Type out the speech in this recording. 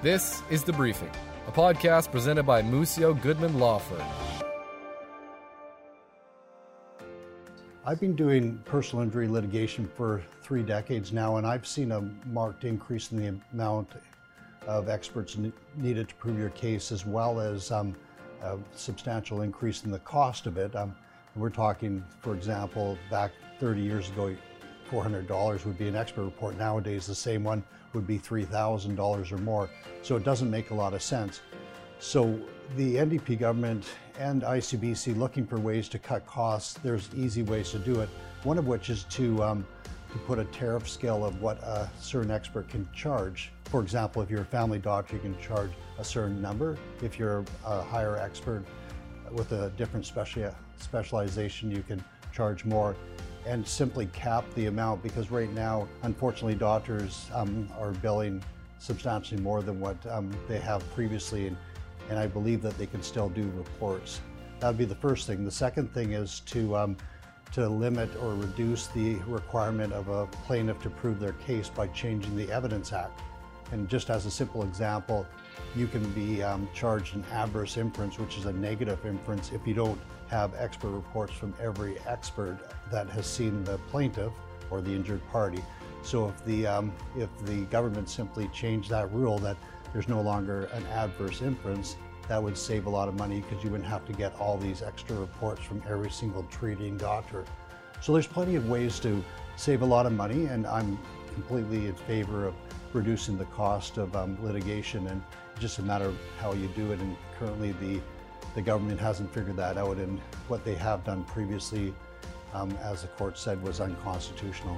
This is The Briefing, a podcast presented by Mussio Goodman Law Firm. I've been doing personal injury litigation for three decades now, and I've seen a marked increase in the amount of experts needed to prove your case, as well as um, a substantial increase in the cost of it. Um, we're talking, for example, back 30 years ago, $400 would be an expert report. Nowadays, the same one would be $3,000 or more. So it doesn't make a lot of sense. So the NDP government and ICBC looking for ways to cut costs. There's easy ways to do it. One of which is to um, to put a tariff scale of what a certain expert can charge. For example, if you're a family doctor, you can charge a certain number. If you're a higher expert with a different special specialization, you can charge more and simply cap the amount because right now, unfortunately, doctors um, are billing substantially more than what um, they have previously, and, and, I believe that they can still do reports. That would be the first thing. The second thing is to um, to limit or reduce the requirement of a plaintiff to prove their case by changing the Evidence Act. And just as a simple example, you can be um, charged an adverse inference, which is a negative inference, if you don't have expert reports from every expert that has seen the plaintiff or the injured party. So if the um, if the government simply changed that rule that there's no longer an adverse inference, that would save a lot of money because you wouldn't have to get all these extra reports from every single treating doctor. So there's plenty of ways to save a lot of money, and I'm completely in favor of reducing the cost of um, litigation, and just a matter of how you do it. And currently, the the government hasn't figured that out, and what they have done previously, um, as the court said, was unconstitutional.